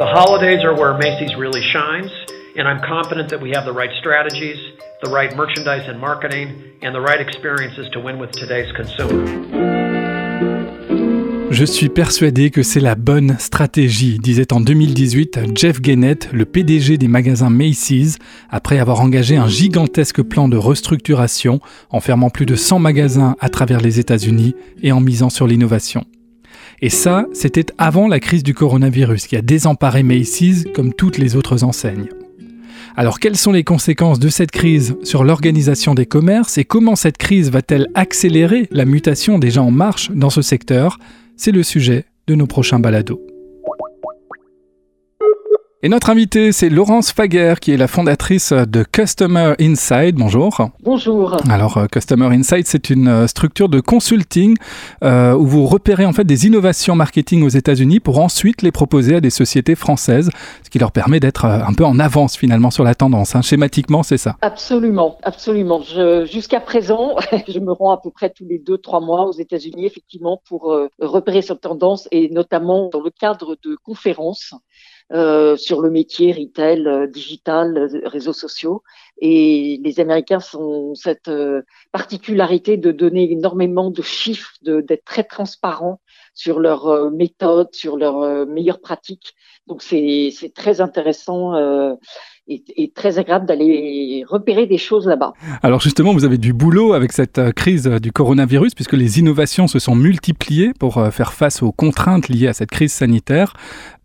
The holidays are where Macy's really shines, and I'm confident that we have the right strategies, the right merchandise and marketing, and the right experiences to win with today's consumer. Je suis persuadé que c'est la bonne stratégie, disait en 2018 Jeff Gennett, le PDG des magasins Macy's, après avoir engagé un gigantesque plan de restructuration en fermant plus de 100 magasins à travers les États-Unis et en misant sur l'innovation. Et ça, c'était avant la crise du coronavirus qui a désemparé Macy's comme toutes les autres enseignes. Alors quelles sont les conséquences de cette crise sur l'organisation des commerces et comment cette crise va-t-elle accélérer la mutation gens en marche dans ce secteur? C'est le sujet de nos prochains balados. Et notre invitée, c'est Laurence Faguer, qui est la fondatrice de Customer Insight. Bonjour. Bonjour. Alors, euh, Customer Insight, c'est une euh, structure de consulting euh, où vous repérez en fait des innovations marketing aux États-Unis pour ensuite les proposer à des sociétés françaises, ce qui leur permet d'être un peu en avance finalement sur la tendance. Hein. Schématiquement, c'est ça. Absolument, absolument. Jusqu'à présent, je me rends à peu près tous les deux, trois mois aux États-Unis, effectivement, pour repérer cette tendance et notamment dans le cadre de conférences euh, sur le métier retail, euh, digital, euh, réseaux sociaux. Et les Américains ont cette particularité de donner énormément de chiffres, d'être très transparents sur leurs méthodes, sur leurs meilleures pratiques. Donc c'est très intéressant et, très agréable d'aller repérer des choses là-bas. Alors justement, vous avez du boulot avec cette crise du coronavirus, puisque les innovations se sont multipliées pour faire face aux contraintes liées à cette crise sanitaire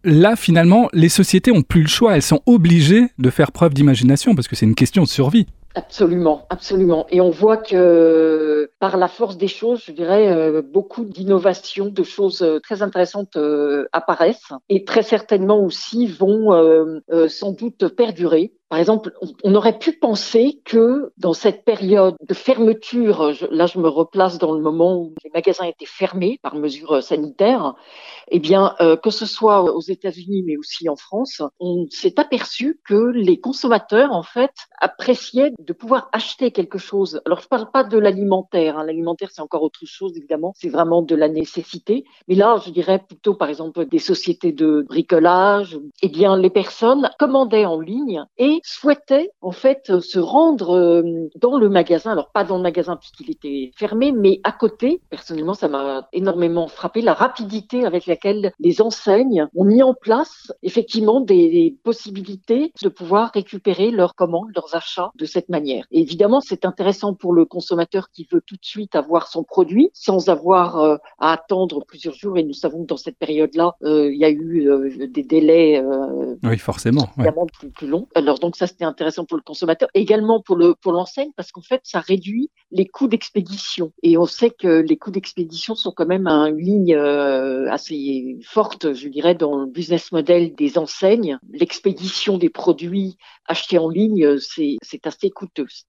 là, finalement, les sociétés ont plus le choix. Elles sont obligées de faire preuve d'imagination parce que c'est une question de survie. Absolument, absolument. Et on voit que par la force des choses, je dirais, euh, beaucoup d'innovations, de choses euh, très intéressantes euh, apparaissent et très certainement aussi vont sans doute perdurer. Par exemple, on aurait pu penser que dans cette période de fermeture, là je me replace dans le moment où les magasins étaient fermés par mesure sanitaire, eh bien euh, que ce soit aux États-Unis mais aussi en France, on s'est aperçu que les consommateurs en fait appréciaient de pouvoir acheter quelque chose. Alors je parle pas de l'alimentaire, hein. l'alimentaire c'est encore autre chose évidemment, c'est vraiment de la nécessité. Mais là, je dirais plutôt par exemple des sociétés de bricolage. Eh bien, les personnes commandaient en ligne et souhaitait en fait se rendre euh, dans le magasin, alors pas dans le magasin puisqu'il était fermé, mais à côté. Personnellement, ça m'a énormément frappé la rapidité avec laquelle les enseignes ont mis en place effectivement des possibilités de pouvoir récupérer leurs commandes, leurs achats de cette manière. Et évidemment, c'est intéressant pour le consommateur qui veut tout de suite avoir son produit sans avoir euh, à attendre plusieurs jours. Et nous savons que dans cette période-là, euh, il y a eu des délais oui, forcément, évidemment plus, plus longs. Alors donc ça c'était intéressant pour le consommateur, également pour le pour l'enseigne parce qu'en fait ça réduit les coûts d'expédition et on sait que les coûts d'expédition sont quand même une ligne euh, assez forte, je dirais, dans le business model des enseignes. L'expédition des produits achetés en ligne, c'est c'est assez coûteux, c'est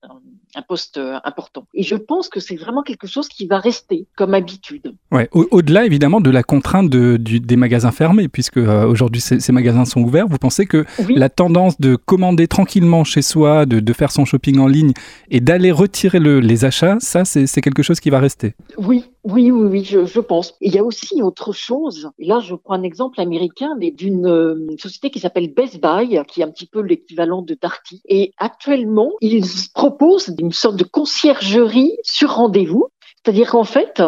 un, poste euh, important. Et je pense que c'est vraiment quelque chose qui va rester comme habitude. Ouais, au-delà évidemment de la contrainte de, du, des magasins fermés, puisque euh, aujourd'hui ces, ces, magasins sont ouverts, vous pensez que la tendance de commander tranquillement chez soi, de, faire son shopping en ligne et d'aller retirer les achats, ça, c'est quelque chose qui va rester. Oui, oui, oui, oui, je, pense. Il y a aussi autre chose. Là, je prends un exemple américain, mais d'une euh, société qui s'appelle Best Buy, qui est un petit peu l'équivalent de Darty. Et actuellement, ils proposent une sorte de conciergerie sur rendez-vous c'est-à-dire qu'en fait,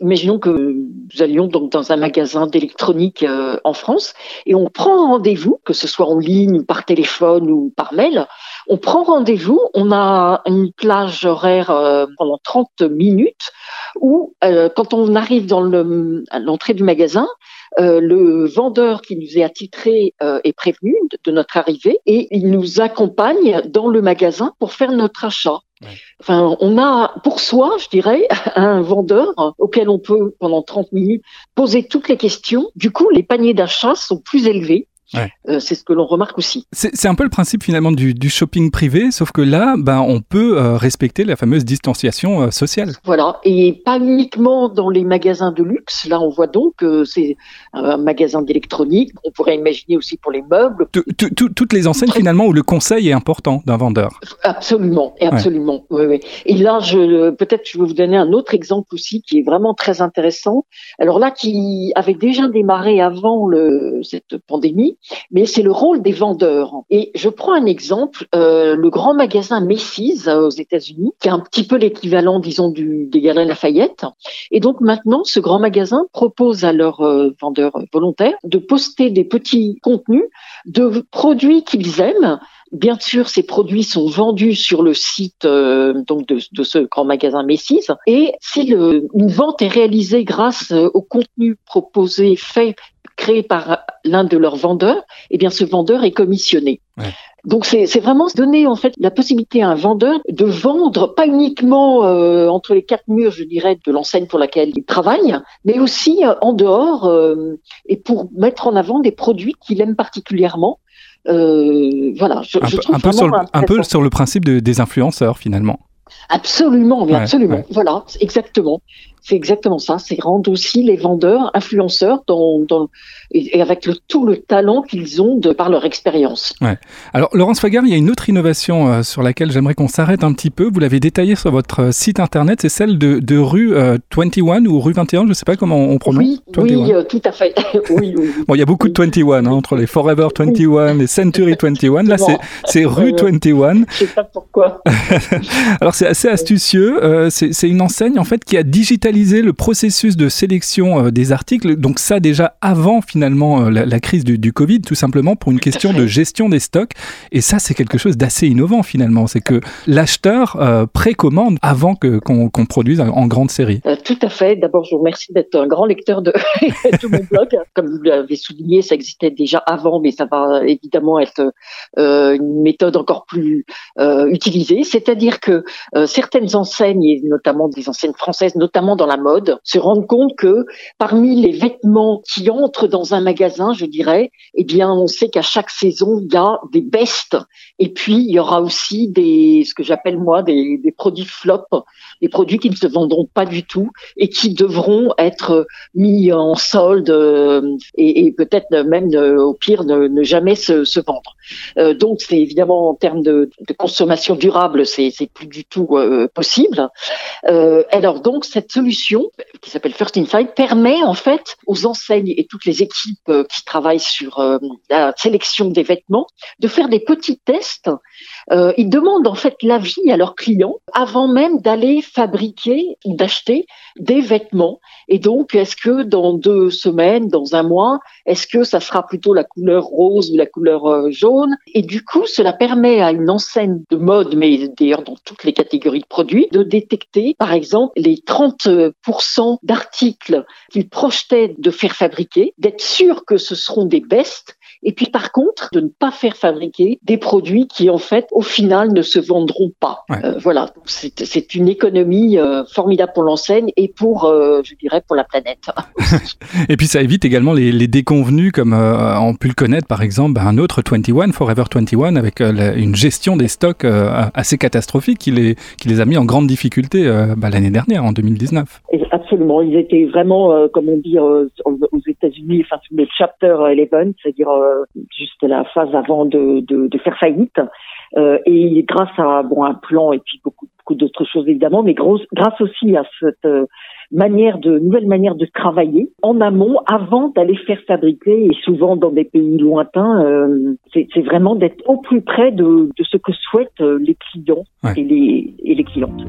imaginons que nous allions donc dans un magasin d'électronique euh, en France et on prend rendez-vous, que ce soit en ligne, par téléphone ou par mail. On prend rendez-vous, on a une plage horaire euh, pendant 30 minutes où, euh, quand on arrive dans à l'entrée du magasin, le vendeur qui nous est attitré est prévenu de notre arrivée et il nous accompagne dans le magasin pour faire notre achat. Enfin, on a pour soi, je dirais, un vendeur auquel on peut, pendant 30 minutes, poser toutes les questions. Du coup, les paniers d'achat sont plus élevés. Euh, c'est ce que l'on remarque aussi. C'est un peu le principe finalement du, shopping privé, sauf que là, ben, on peut euh, respecter la fameuse distanciation euh, sociale. Voilà, et pas uniquement dans les magasins de luxe. Là, on voit donc que c'est un magasin d'électronique. On pourrait imaginer aussi pour les meubles. toutes les enseignes finalement où le conseil est important d'un vendeur. Absolument, et absolument. Et là, je peut-être je vais vous donner un autre exemple aussi qui est vraiment très intéressant. Alors là, qui avait déjà démarré avant le, cette pandémie mais c'est le rôle des vendeurs. Et je prends un exemple, euh, le grand magasin Macy's euh, aux États-Unis, qui est un petit peu l'équivalent, disons, du, des Galeries Lafayette. Et donc maintenant, ce grand magasin propose à leurs euh, vendeurs volontaires de poster des petits contenus de produits qu'ils aiment Bien sûr, ces produits sont vendus sur le site donc de, ce grand magasin Messis. Et si une vente est réalisée grâce au contenu proposé, fait, créé par l'un de leurs vendeurs, eh bien ce vendeur est commissionné. Ouais. Donc c'est vraiment donner en fait la possibilité à un vendeur de vendre pas uniquement euh, entre les quatre murs, je dirais, de l'enseigne pour laquelle il travaille, mais aussi euh, en dehors euh, et pour mettre en avant des produits qu'il aime particulièrement voilà, je, un, je un, peu sur le, un peu sur le principe de, des influenceurs finalement. Absolument, mais ouais, absolument. Ouais. Voilà, exactement. C'est exactement ça. C'est rendre aussi les vendeurs influenceurs dans, dans et, avec le, tout le talent qu'ils ont de par leur expérience. Ouais. Alors Laurence Fagard, il y a une autre innovation euh, sur laquelle j'aimerais qu'on s'arrête un petit peu. Vous l'avez détaillée sur votre euh, site internet, c'est celle de, de rue euh, 21 ou rue 21, je ne sais pas comment on prononce. Oui, 21. oui euh, tout à fait. oui, oui, Bon, il y a beaucoup de 21 hein, entre les Forever 21 et Century 21. Là, c'est rue 21. Je sais pas pourquoi. Alors c'est assez astucieux. C'est une enseigne en fait qui a digitalisé le processus de sélection euh, des articles. Donc ça déjà avant finalement euh, la, la, crise du, du, Covid, tout simplement pour une question de gestion des stocks. Et ça c'est quelque chose d'assez innovant finalement. C'est que l'acheteur euh, précommande avant que qu'on qu produise en grande série. Euh, tout à fait. D'abord je vous remercie d'être un grand lecteur de, de mon blog. Comme vous l'avez souligné, ça existait déjà avant, mais ça va évidemment être euh, une méthode encore plus utilisée. C'est-à-dire que certaines enseignes, et notamment des enseignes françaises, notamment dans la mode, se rendent compte que parmi les vêtements qui entrent dans un magasin, je dirais, eh bien, on sait qu'à chaque saison, il y a des bestes. Et puis, il y aura aussi des, ce que j'appelle moi, des, produits flop, des produits qui ne se vendront pas du tout et qui devront être mis en solde et, et peut-être même, au pire, ne, jamais se, vendre. Euh, donc, c'est évidemment en termes de, consommation durable, c'est plus du tout euh, possible. Euh, alors donc cette solution qui s'appelle First Insight permet en fait aux enseignes et toutes les équipes euh, qui travaillent sur euh, la sélection des vêtements de faire des petits tests. Euh, ils demandent en fait l'avis à leurs clients avant même d'aller fabriquer ou d'acheter des vêtements. Et donc est-ce que dans deux semaines, dans un mois, est-ce que ça sera plutôt la couleur rose ou la couleur euh, jaune? Et du coup, cela permet à une enseigne de mode, mais d'ailleurs dans toutes les catégories de produits, de détecter, par exemple, les 30% d'articles qu'ils projetaient de faire fabriquer, d'être sûr que ce seront des bestes et puis par contre de ne pas faire fabriquer des produits qui en fait au final ne se vendront pas. Ouais. Euh, voilà, c'est une économie euh, formidable pour l'enseigne et pour, euh, je dirais, pour la planète. et puis ça évite également les, les déconvenus comme on peut le connaître par exemple ben, un autre 21, Forever 21, avec la, une gestion des stocks assez catastrophique qui les, qui les a mis en grande difficulté ben, l'année dernière, en 2019. Et absolument, ils étaient vraiment, comme on dit aux États-Unis, enfin le chapter 11, c'est-à-dire juste la phase avant de, de, de faire faillite. Euh, et grâce à bon un plan et puis beaucoup, beaucoup d'autres choses évidemment, mais grâce aussi à cette euh, manière de nouvelle manière de travailler en amont avant d'aller faire fabriquer et souvent dans des pays lointains, euh, c'est vraiment d'être au plus près de, de, ce que souhaitent les clients ouais. et, les, et les clientes.